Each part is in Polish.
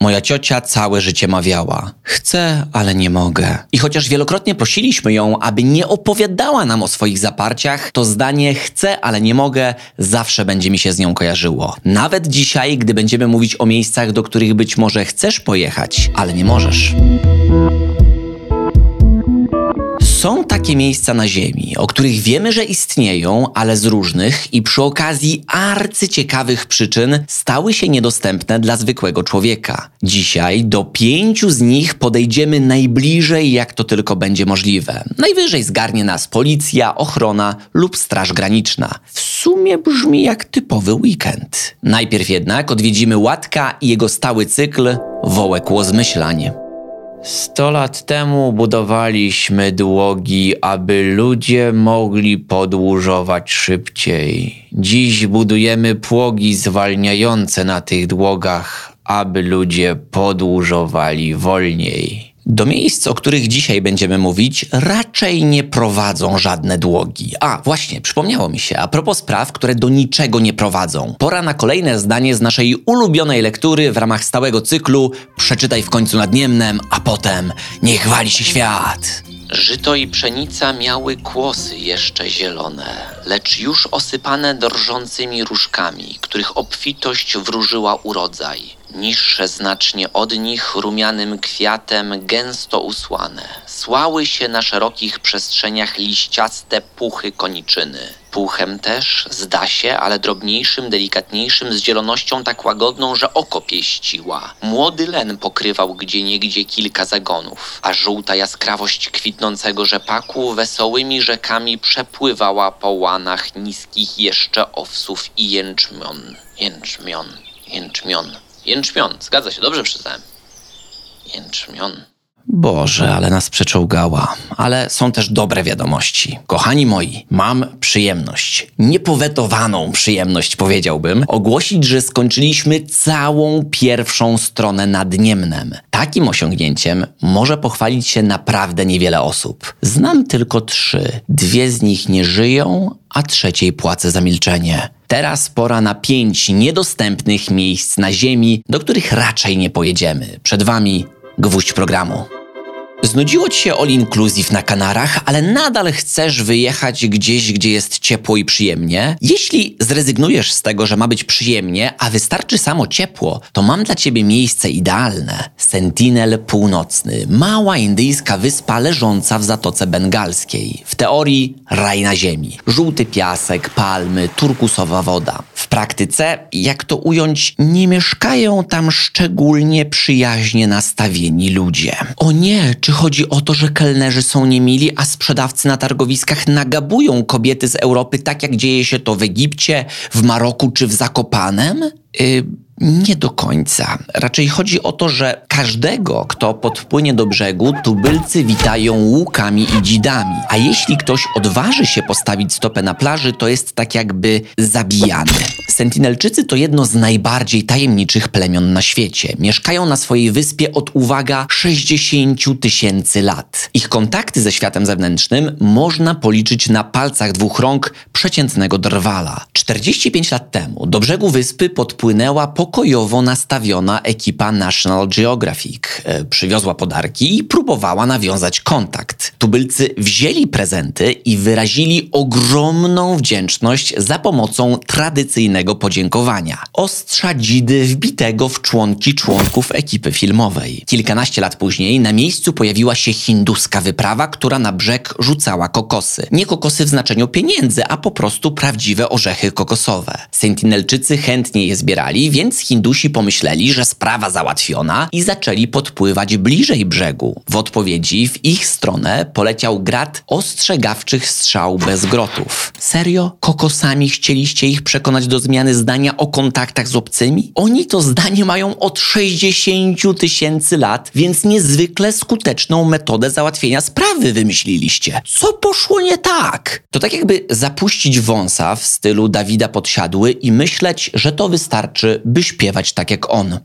Moja ciocia całe życie mawiała: Chcę, ale nie mogę. I chociaż wielokrotnie prosiliśmy ją, aby nie opowiadała nam o swoich zaparciach, to zdanie chcę, ale nie mogę zawsze będzie mi się z nią kojarzyło. Nawet dzisiaj, gdy będziemy mówić o miejscach, do których być może chcesz pojechać, ale nie możesz. Są takie miejsca na Ziemi, o których wiemy, że istnieją, ale z różnych i przy okazji arcyciekawych przyczyn stały się niedostępne dla zwykłego człowieka. Dzisiaj do pięciu z nich podejdziemy najbliżej, jak to tylko będzie możliwe. Najwyżej zgarnie nas policja, ochrona lub straż graniczna. W sumie brzmi jak typowy weekend. Najpierw jednak odwiedzimy Łatka i jego stały cykl Wołek Łozmyślań. Sto lat temu budowaliśmy dłogi, aby ludzie mogli podłużować szybciej. Dziś budujemy płogi zwalniające na tych dłogach, aby ludzie podłużowali wolniej. Do miejsc, o których dzisiaj będziemy mówić, raczej nie prowadzą żadne dłogi. A, właśnie, przypomniało mi się, a propos spraw, które do niczego nie prowadzą. Pora na kolejne zdanie z naszej ulubionej lektury w ramach stałego cyklu Przeczytaj w końcu nad Niemnem, a potem Niech wali się świat. Żyto i pszenica miały kłosy jeszcze zielone, lecz już osypane drżącymi różkami, których obfitość wróżyła urodzaj. Niższe znacznie od nich rumianym kwiatem gęsto usłane. Słały się na szerokich przestrzeniach liściaste puchy koniczyny. Puchem też, zda się, ale drobniejszym, delikatniejszym, z zielonością tak łagodną, że oko pieściła. Młody len pokrywał gdzieniegdzie kilka zagonów, a żółta jaskrawość kwitnącego rzepaku wesołymi rzekami przepływała po łanach niskich jeszcze owsów i jęczmion. Jęczmion, jęczmion. Jęczmion, zgadza się, dobrze przeczytałem. Jęczmion. Boże, ale nas przeczołgała. Ale są też dobre wiadomości. Kochani moi, mam przyjemność, niepowetowaną przyjemność powiedziałbym, ogłosić, że skończyliśmy całą pierwszą stronę nad Niemnem. Takim osiągnięciem może pochwalić się naprawdę niewiele osób. Znam tylko trzy. Dwie z nich nie żyją, a trzeciej płacę za milczenie. Teraz pora na pięć niedostępnych miejsc na Ziemi, do których raczej nie pojedziemy. Przed Wami gwóźdź programu. Znudziło ci się all inclusive na Kanarach, ale nadal chcesz wyjechać gdzieś, gdzie jest ciepło i przyjemnie? Jeśli zrezygnujesz z tego, że ma być przyjemnie, a wystarczy samo ciepło, to mam dla ciebie miejsce idealne. Sentinel Północny, mała indyjska wyspa leżąca w Zatoce Bengalskiej. W teorii raj na ziemi. Żółty piasek, palmy, turkusowa woda. W praktyce, jak to ująć, nie mieszkają tam szczególnie przyjaźnie nastawieni ludzie. O nie, czy chodzi o to, że kelnerzy są niemili, a sprzedawcy na targowiskach nagabują kobiety z Europy tak jak dzieje się to w Egipcie, w Maroku czy w Zakopanem? Nie do końca. Raczej chodzi o to, że każdego, kto podpłynie do brzegu, tubylcy witają łukami i dzidami. A jeśli ktoś odważy się postawić stopę na plaży, to jest tak jakby zabijany. Sentinelczycy to jedno z najbardziej tajemniczych plemion na świecie. Mieszkają na swojej wyspie od uwaga 60 tysięcy lat. Ich kontakty ze światem zewnętrznym można policzyć na palcach dwóch rąk przeciętnego drwala. 45 lat temu do brzegu wyspy podpłynęła pokojowo nastawiona ekipa National Geographic. E, przywiozła podarki i próbowała nawiązać kontakt. Tubylcy wzięli prezenty i wyrazili ogromną wdzięczność za pomocą tradycyjnego podziękowania. Ostrza dzidy wbitego w członki członków ekipy filmowej. Kilkanaście lat później na miejscu pojawiła się hinduska wyprawa, która na brzeg rzucała kokosy. Nie kokosy w znaczeniu pieniędzy, a po prostu prawdziwe orzechy kokosowe. Sentinelczycy chętnie je zbierali, więc Hindusi pomyśleli, że sprawa załatwiona i zaczęli podpływać bliżej brzegu. W odpowiedzi w ich stronę poleciał grad ostrzegawczych strzał bez grotów. Serio? Kokosami chcieliście ich przekonać do zmiany zdania o kontaktach z obcymi? Oni to zdanie mają od 60 tysięcy lat, więc niezwykle skuteczną metodę załatwienia sprawy wymyśliliście. Co poszło nie tak? To tak jakby zapuścić wąsa w stylu Dawida Podsiadły i myśleć, że to wystarczy, by śpiewać tak jak on.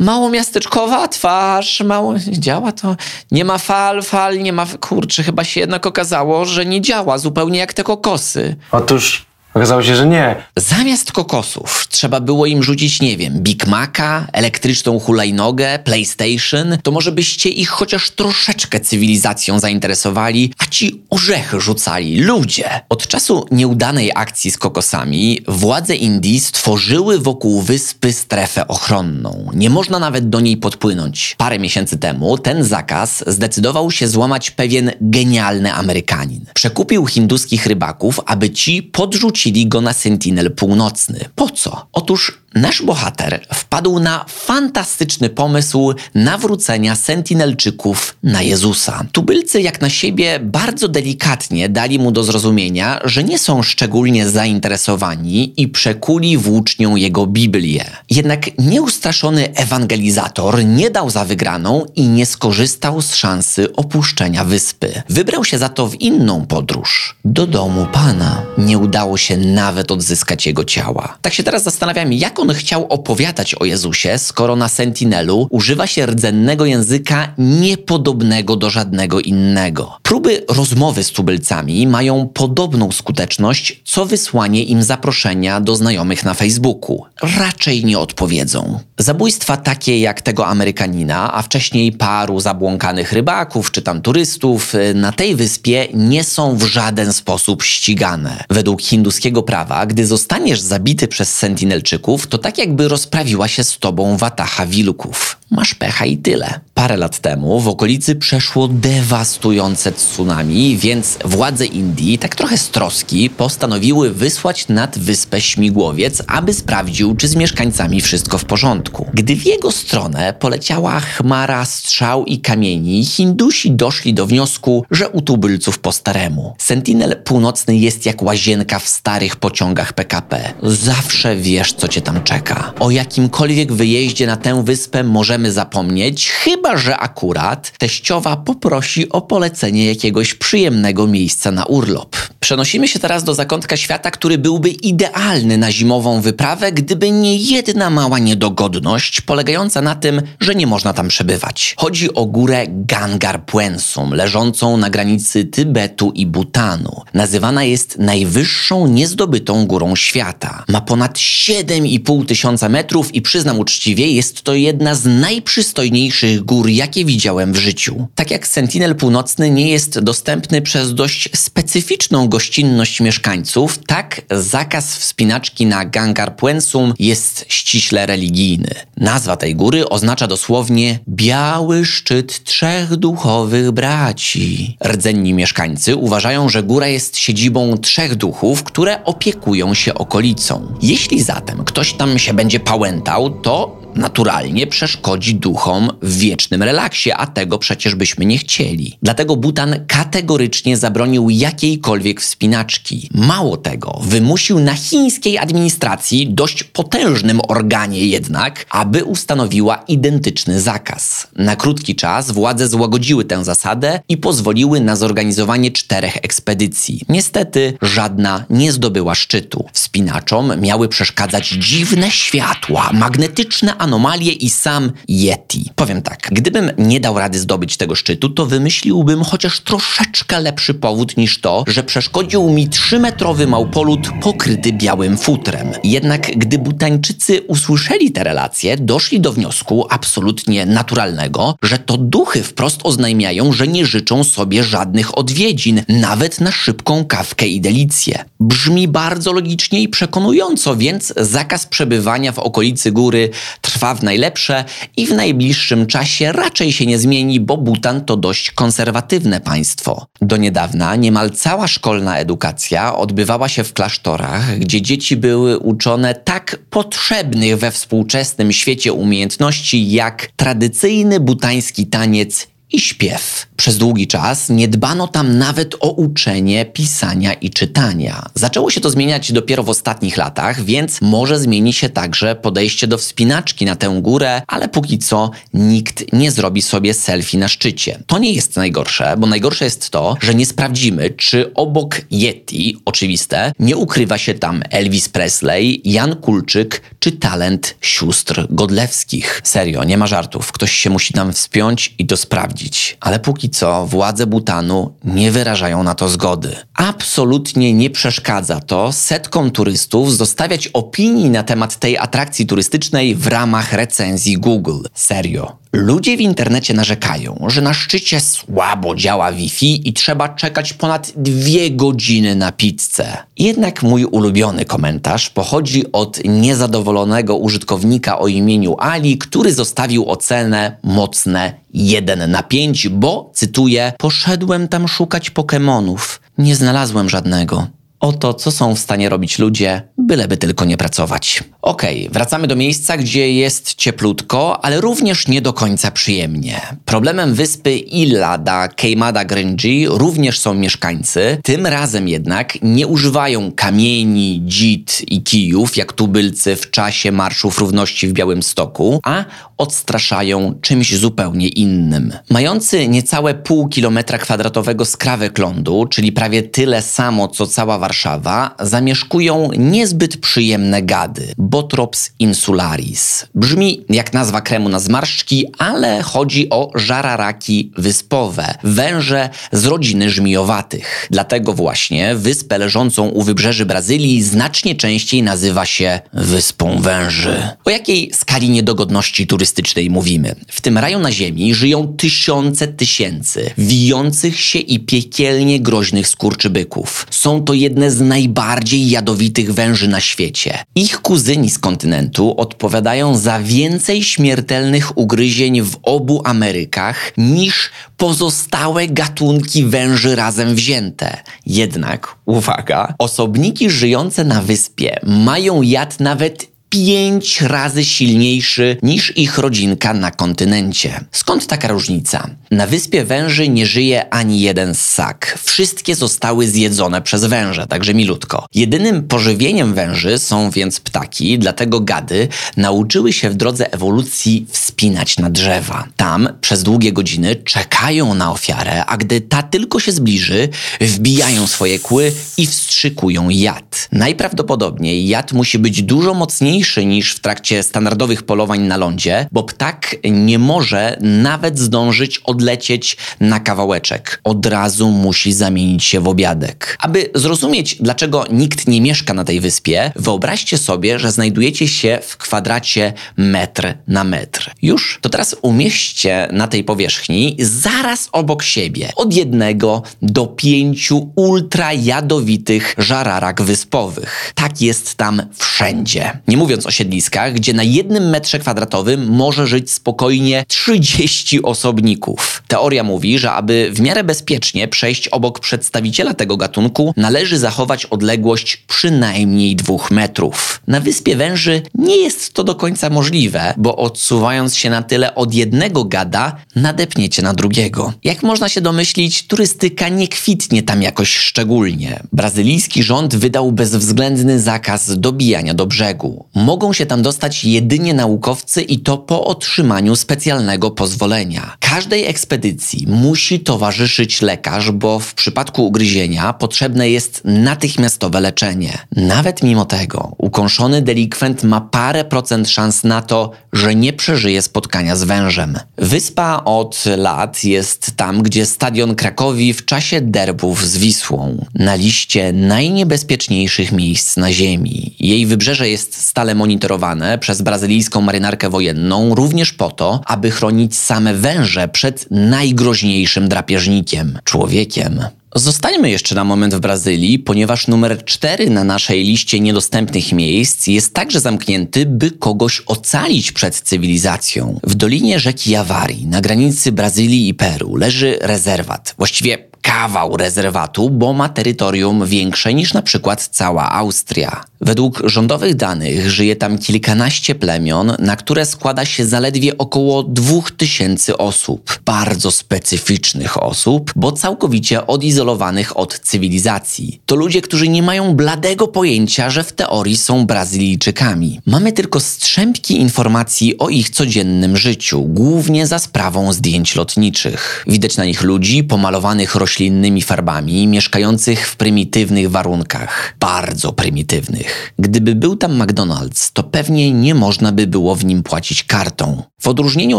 Mało miasteczkowa twarz, mało... Działa to? Nie ma fal, fal, nie ma... Kurczę, chyba się jednak okazało, że nie działa zupełnie jak te kokosy. Otóż Okazało się, że nie. Zamiast kokosów trzeba było im rzucić, nie wiem, Big Maca, elektryczną hulajnogę, PlayStation, to może byście ich chociaż troszeczkę cywilizacją zainteresowali, a ci orzechy rzucali. Ludzie! Od czasu nieudanej akcji z kokosami władze Indii stworzyły wokół wyspy strefę ochronną. Nie można nawet do niej podpłynąć. Parę miesięcy temu ten zakaz zdecydował się złamać pewien genialny Amerykanin. Przekupił hinduskich rybaków, aby ci podrzucili go na Sentinel Północny. Po co? Otóż nasz bohater wpadł na fantastyczny pomysł nawrócenia sentinelczyków na Jezusa. Tubylcy jak na siebie bardzo delikatnie dali mu do zrozumienia, że nie są szczególnie zainteresowani i przekuli włócznią jego Biblię. Jednak nieustraszony ewangelizator nie dał za wygraną i nie skorzystał z szansy opuszczenia wyspy. Wybrał się za to w inną podróż do domu Pana. Nie udało się nawet odzyskać jego ciała. Tak się teraz zastanawiam, jak on chciał opowiadać o Jezusie, skoro na Sentinelu używa się rdzennego języka niepodobnego do żadnego innego. Próby rozmowy z tubylcami mają podobną skuteczność, co wysłanie im zaproszenia do znajomych na Facebooku. Raczej nie odpowiedzą. Zabójstwa takie jak tego Amerykanina, a wcześniej paru zabłąkanych rybaków czy tam turystów y, na tej wyspie nie są w żaden sposób ścigane. Według hinduskiego prawa, gdy zostaniesz zabity przez Sentinelczyków, to tak jakby rozprawiła się z tobą watacha wilków. Masz pecha i tyle. Parę lat temu w okolicy przeszło dewastujące tsunami, więc władze Indii, tak trochę z troski, postanowiły wysłać nad wyspę śmigłowiec, aby sprawdził, czy z mieszkańcami wszystko w porządku. Gdy w jego stronę poleciała chmara strzał i kamieni, Hindusi doszli do wniosku, że u tubylców po staremu. Sentinel północny jest jak łazienka w starych pociągach PKP. Zawsze wiesz, co cię tam czeka. O jakimkolwiek wyjeździe na tę wyspę możemy zapomnieć, chyba że akurat teściowa poprosi o polecenie jakiegoś przyjemnego miejsca na urlop. Przenosimy się teraz do zakątka świata, który byłby idealny na zimową wyprawę, gdyby nie jedna mała niedogodność polegająca na tym, że nie można tam przebywać. Chodzi o górę Gangar Puensum, leżącą na granicy Tybetu i Butanu. Nazywana jest najwyższą niezdobytą górą świata. Ma ponad 7,5 tysiąca metrów i przyznam uczciwie, jest to jedna z najprzystojniejszych gór, jakie widziałem w życiu. Tak jak Sentinel Północny nie jest dostępny przez dość specyficzną gościnność mieszkańców, tak zakaz wspinaczki na Gangar Puensum jest ściśle religijny. Nazwa tej góry oznacza dosłownie biały szczyt trzech duchowych braci. Rdzenni mieszkańcy uważają, że góra jest siedzibą trzech duchów, które opiekują się okolicą. Jeśli zatem ktoś tam się będzie pałętał, to naturalnie przeszkodzi duchom w wiecznym relaksie, a tego przecież byśmy nie chcieli. Dlatego Butan kategorycznie zabronił jakiejkolwiek wspinaczki. Mało tego, wymusił na chińskiej administracji, dość potężnym organie jednak, aby ustanowiła identyczny zakaz. Na krótki czas władze złagodziły tę zasadę i pozwoliły na zorganizowanie czterech ekspedycji. Niestety żadna nie zdobyła szczytu. Wspinaczom miały przeszkadzać dziwne światła, magnetyczne anomalie i sam Yeti. Powiem tak, gdybym nie dał rady zdobyć tego szczytu, to wymyśliłbym chociaż troszeczkę lepszy powód niż to, że przeszkodził mi trzymetrowy małpolud pokryty białym futrem. Jednak gdy Butańczycy usłyszeli te relacje, doszli do wniosku absolutnie naturalnego, że to duchy wprost oznajmiają, że nie życzą sobie żadnych odwiedzin, nawet na szybką kawkę i delicję. Brzmi bardzo logicznie i przekonująco, więc zakaz przebywania w okolicy góry trwa w najlepsze i w najbliższym czasie raczej się nie zmieni, bo Butan to dość konserwatywne państwo. Do niedawna niemal cała szkolna edukacja odbywała się w klasztorach, gdzie dzieci były uczone tak potrzebnych we współczesnym świecie umiejętności jak tradycyjny butański taniec i śpiew. Przez długi czas nie dbano tam nawet o uczenie pisania i czytania. Zaczęło się to zmieniać dopiero w ostatnich latach, więc może zmieni się także podejście do wspinaczki na tę górę, ale póki co nikt nie zrobi sobie selfie na szczycie. To nie jest najgorsze, bo najgorsze jest to, że nie sprawdzimy, czy obok Yeti, oczywiste, nie ukrywa się tam Elvis Presley, Jan Kulczyk czy talent sióstr Godlewskich. Serio, nie ma żartów. Ktoś się musi tam wspiąć i to sprawdzić. Ale póki póki co władze Butanu nie wyrażają na to zgody. Absolutnie nie przeszkadza to setkom turystów zostawiać opinii na temat tej atrakcji turystycznej w ramach recenzji Google. Serio. Ludzie w internecie narzekają, że na szczycie słabo działa Wi-Fi i trzeba czekać ponad dwie godziny na pizzę. Jednak mój ulubiony komentarz pochodzi od niezadowolonego użytkownika o imieniu Ali, który zostawił ocenę mocne 1 na 5, bo, cytuję, poszedłem tam szukać Pokemonów. Nie znalazłem żadnego. Oto, co są w stanie robić ludzie, byleby tylko nie pracować. Okej, okay, wracamy do miejsca, gdzie jest cieplutko, ale również nie do końca przyjemnie. Problemem wyspy Illada Keimada Grenji również są mieszkańcy. Tym razem jednak nie używają kamieni, dzid i kijów, jak tubylcy w czasie Marszów Równości w Białymstoku, a odstraszają czymś zupełnie innym. Mający niecałe pół kilometra kwadratowego skrawek lądu, czyli prawie tyle samo co cała Warszawa, zamieszkują niezbyt przyjemne gady Botrops insularis. Brzmi jak nazwa kremu na zmarszczki, ale chodzi o żararaki wyspowe, węże z rodziny żmijowatych. Dlatego właśnie wyspę leżącą u wybrzeży Brazylii znacznie częściej nazywa się Wyspą Węży. O jakiej skali niedogodności turystycznej mówimy? W tym raju na ziemi żyją tysiące tysięcy wijących się i piekielnie groźnych skurczybyków. Są to jedne z najbardziej jadowitych węży na świecie. Ich kuzyni z kontynentu odpowiadają za więcej śmiertelnych ugryzień w obu Amerykach niż pozostałe gatunki węży razem wzięte. Jednak, uwaga, osobniki żyjące na wyspie mają jad nawet pięć razy silniejszy niż ich rodzinka na kontynencie. Skąd taka różnica? Na wyspie węży nie żyje ani jeden ssak. Wszystkie zostały zjedzone przez węże, także milutko. Jedynym pożywieniem węży są więc ptaki, dlatego gady nauczyły się w drodze ewolucji wspinać na drzewa. Tam przez długie godziny czekają na ofiarę, a gdy ta tylko się zbliży, wbijają swoje kły i wstrzykują jad. Najprawdopodobniej jad musi być dużo mocniejszy niż w trakcie standardowych polowań na lądzie, bo ptak nie może nawet zdążyć odlecieć na kawałeczek. Od razu musi zamienić się w obiadek. Aby zrozumieć, dlaczego nikt nie mieszka na tej wyspie, wyobraźcie sobie, że znajdujecie się w kwadracie metr na metr. Już? To teraz umieśćcie na tej powierzchni zaraz obok siebie od jednego do pięciu ultra jadowitych żararak wyspowych. Tak jest tam wszędzie. Nie mówiąc mówiąc o siedliskach, gdzie na jednym metrze kwadratowym może żyć spokojnie 30 osobników. Teoria mówi, że aby w miarę bezpiecznie przejść obok przedstawiciela tego gatunku, należy zachować odległość przynajmniej dwóch metrów. Na wyspie węży nie jest to do końca możliwe, bo odsuwając się na tyle od jednego gada, nadepniecie na drugiego. Jak można się domyślić, turystyka nie kwitnie tam jakoś szczególnie. Brazylijski rząd wydał bezwzględny zakaz dobijania do brzegu mogą się tam dostać jedynie naukowcy i to po otrzymaniu specjalnego pozwolenia. Każdej ekspedycji musi towarzyszyć lekarz, bo w przypadku ugryzienia potrzebne jest natychmiastowe leczenie. Nawet mimo tego ukąszony delikwent ma parę procent szans na to, że nie przeżyje spotkania z wężem. Wyspa od lat jest tam, gdzie stadion Krakowi w czasie derbów z Wisłą. Na liście najniebezpieczniejszych miejsc na Ziemi. Jej wybrzeże jest stale monitorowane przez brazylijską marynarkę wojenną również po to, aby chronić same węże przed najgroźniejszym drapieżnikiem człowiekiem. Zostańmy jeszcze na moment w Brazylii, ponieważ numer 4 na naszej liście niedostępnych miejsc jest także zamknięty, by kogoś ocalić przed cywilizacją. W dolinie rzeki Javari, na granicy Brazylii i Peru, leży rezerwat, właściwie kawał rezerwatu, bo ma terytorium większe niż na przykład cała Austria. Według rządowych danych żyje tam kilkanaście plemion, na które składa się zaledwie około 2000 osób. Bardzo specyficznych osób, bo całkowicie odizolowanych od cywilizacji. To ludzie, którzy nie mają bladego pojęcia, że w teorii są Brazylijczykami. Mamy tylko strzępki informacji o ich codziennym życiu, głównie za sprawą zdjęć lotniczych. Widać na nich ludzi pomalowanych roślinami roślinnymi farbami, mieszkających w prymitywnych warunkach. Bardzo prymitywnych. Gdyby był tam McDonald's, to pewnie nie można by było w nim płacić kartą. W odróżnieniu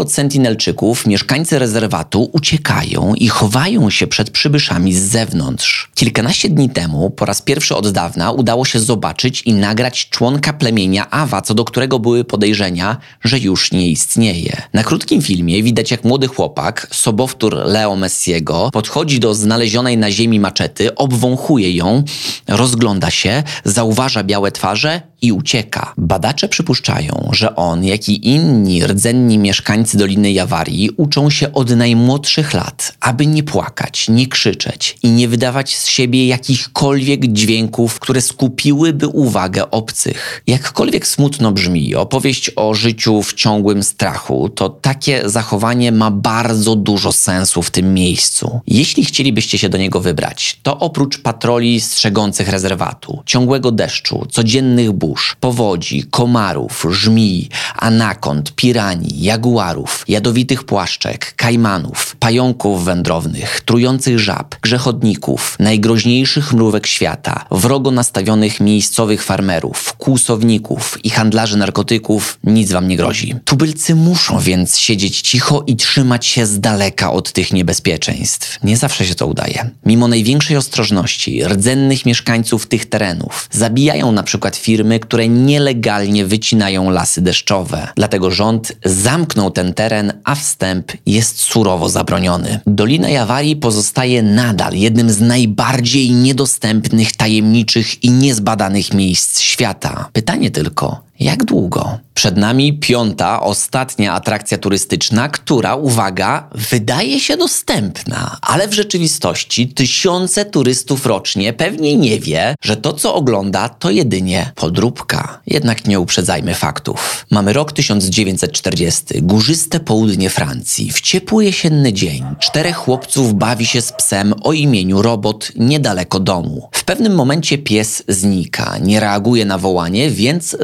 od Sentinelczyków, mieszkańcy rezerwatu uciekają i chowają się przed przybyszami z zewnątrz. Kilkanaście dni temu, po raz pierwszy od dawna, udało się zobaczyć i nagrać członka plemienia Awa, co do którego były podejrzenia, że już nie istnieje. Na krótkim filmie widać, jak młody chłopak, sobowtór Leo Messiego, podchodzi do znalezionej na ziemi maczety, obwąchuje ją, rozgląda się, zauważa białe twarze i ucieka. Badacze przypuszczają, że on, jak i inni rdzenni mieszkańcy Doliny Jawarii uczą się od najmłodszych lat, aby nie płakać, nie krzyczeć i nie wydawać z siebie jakichkolwiek dźwięków, które skupiłyby uwagę obcych. Jakkolwiek smutno brzmi opowieść o życiu w ciągłym strachu, to takie zachowanie ma bardzo dużo sensu w tym miejscu. Jeśli chcielibyście się do niego wybrać, to oprócz patroli strzegących rezerwatu, ciągłego deszczu, codziennych burz, powodzi, komarów, żmij, anakond, piranii, jaguarów, jadowitych płaszczek, kajmanów, pająków wędrownych, trujących żab, grzechodników, najgroźniejszych mrówek świata, wrogo nastawionych miejscowych farmerów, kłusowników i handlarzy narkotyków, nic wam nie grozi. Tubylcy muszą więc siedzieć cicho i trzymać się z daleka od tych niebezpieczeństw. Nie zawsze się to udaje. Mimo największej ostrożności, rdzennych mieszkańców tych terenów zabijają na przykład firmy, które nielegalnie wycinają lasy deszczowe. Dlatego rząd zamknął ten teren, a wstęp jest surowo zabroniony. Dolina Jawarii pozostaje nadal jednym z najbardziej niedostępnych, tajemniczych i niezbadanych miejsc świata. Pytanie tylko, jak długo? Przed nami piąta, ostatnia atrakcja turystyczna, która, uwaga, wydaje się dostępna, ale w rzeczywistości tysiące turystów rocznie pewnie nie wie, że to, co ogląda, to jedynie podróbka. Jednak nie uprzedzajmy faktów. Mamy rok 1940, górzyste południe Francji. W ciepły jesienny dzień czterech chłopców bawi się z psem o imieniu Robot niedaleko domu. W pewnym momencie pies znika, nie reaguje na wołanie, więc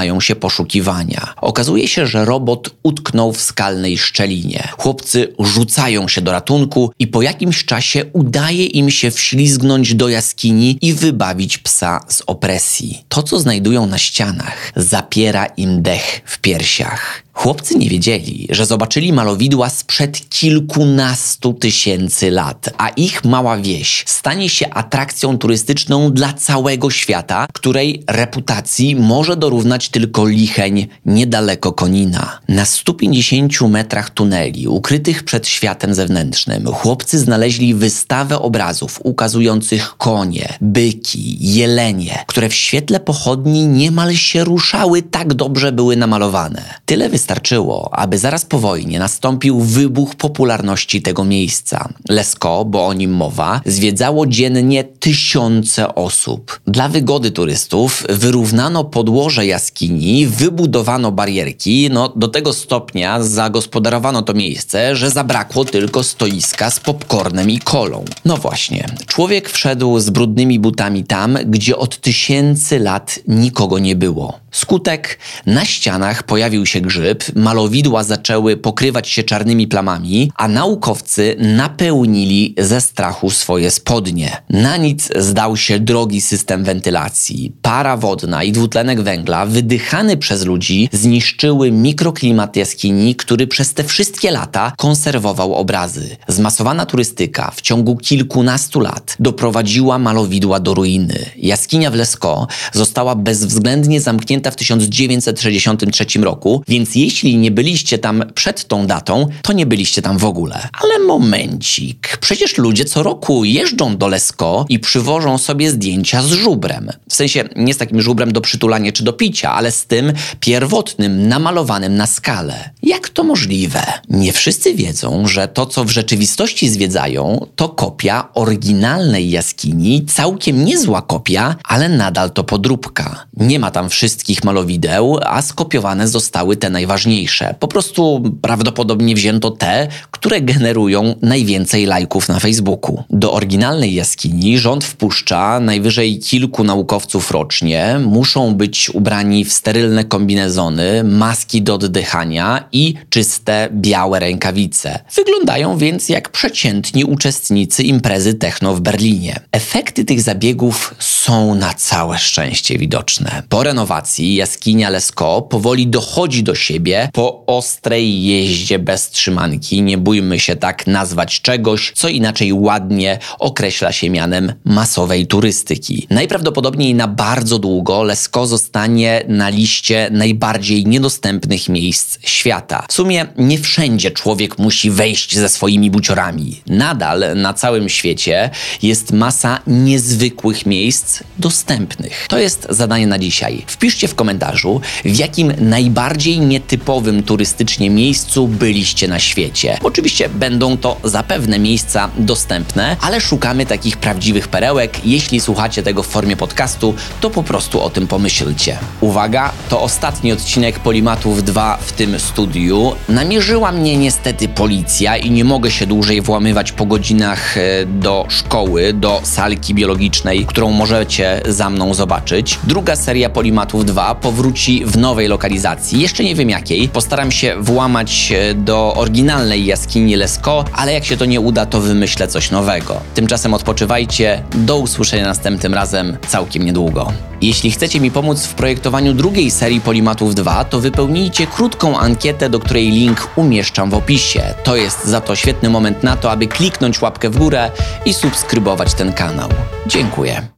zaczynają się poszukiwania. Okazuje się, że robot utknął w skalnej szczelinie. Chłopcy rzucają się do ratunku i po jakimś czasie udaje im się wślizgnąć do jaskini i wybawić psa z opresji. To, co znajdują na ścianach, zapiera im dech w piersiach. Chłopcy nie wiedzieli, że zobaczyli malowidła sprzed kilkunastu tysięcy lat, a ich mała wieś stanie się atrakcją turystyczną dla całego świata, której reputacji może dorównać tylko Licheń niedaleko Konina. Na 150 metrach tuneli ukrytych przed światem zewnętrznym chłopcy znaleźli wystawę obrazów ukazujących konie, byki, jelenie, które w świetle pochodni niemal się ruszały, tak dobrze były namalowane. Tyle wystarczyło, aby zaraz po wojnie nastąpił wybuch popularności tego miejsca. Lesko, bo o nim mowa, zwiedzało dziennie tysiące osób. Dla wygody turystów wyrównano podłoże jaskini, wybudowano barierki, no do tego stopnia zagospodarowano to miejsce, że zabrakło tylko stoiska z popcornem i kolą. No właśnie, człowiek wszedł z brudnymi butami tam, gdzie od tysięcy lat nikogo nie było. Skutek na ścianach pojawił się grzyb, malowidła zaczęły pokrywać się czarnymi plamami, a naukowcy napełnili ze strachu swoje spodnie. Na nic zdał się drogi system wentylacji. Para wodna i dwutlenek węgla, wydychany przez ludzi, zniszczyły mikroklimat jaskini, który przez te wszystkie lata konserwował obrazy. Zmasowana turystyka w ciągu kilkunastu lat doprowadziła malowidła do ruiny. Jaskinia w Lesko została bezwzględnie zamknięta w 1963 roku, więc jeśli nie byliście tam przed tą datą, to nie byliście tam w ogóle. Ale momencik, przecież ludzie co roku jeżdżą do Lesko i przywożą sobie zdjęcia z żubrem. W sensie nie z takim żubrem do przytulania czy do picia, ale z tym pierwotnym, namalowanym na skalę. Jak to możliwe? Nie wszyscy wiedzą, że to, co w rzeczywistości zwiedzają, to kopia oryginalnej jaskini, całkiem niezła kopia, ale nadal to podróbka. Nie ma tam wszystkich malowideł, a skopiowane zostały te najważniejsze najważniejsze. Po prostu prawdopodobnie wzięto te, które generują najwięcej lajków na Facebooku. Do oryginalnej jaskini rząd wpuszcza najwyżej kilku naukowców rocznie. Muszą być ubrani w sterylne kombinezony, maski do oddychania i czyste, białe rękawice. Wyglądają więc jak przeciętni uczestnicy imprezy techno w Berlinie. Efekty tych zabiegów są na całe szczęście widoczne. Po renowacji jaskinia Lesko powoli dochodzi do siebie po ostrej jeździe bez trzymanki. Nie bójmy się tak nazwać czegoś, co inaczej ładnie określa się mianem masowej turystyki. Najprawdopodobniej na bardzo długo Lesko zostanie na liście najbardziej niedostępnych miejsc świata. W sumie nie wszędzie człowiek musi wejść ze swoimi buciorami. Nadal na całym świecie jest masa niezwykłych miejsc dostępnych. To jest zadanie na dzisiaj. Wpiszcie w komentarzu, w jakim najbardziej nietypowym turystycznie miejscu byliście na świecie. Oczywiście będą to zapewne miejsca dostępne, ale szukamy takich prawdziwych perełek. Jeśli słuchacie tego w formie podcastu, to po prostu o tym pomyślcie. Uwaga, to ostatni odcinek Polimatów 2 w tym studiu. Namierzyła mnie niestety policja i nie mogę się dłużej włamywać po godzinach e, do szkoły, do salki biologicznej, którą możecie za mną zobaczyć. Druga seria Polimatów 2 powróci w nowej lokalizacji, jeszcze nie wiem Postaram się włamać e, do oryginalnej jaskini Lesko, ale jak się to nie uda, to wymyślę coś nowego. Tymczasem odpoczywajcie, do usłyszenia następnym razem całkiem niedługo. Jeśli chcecie mi pomóc w projektowaniu drugiej serii Polimatów 2, to wypełnijcie krótką ankietę, do której link umieszczam w opisie. To jest za to świetny moment na to, aby kliknąć łapkę w górę i subskrybować ten kanał. Dziękuję.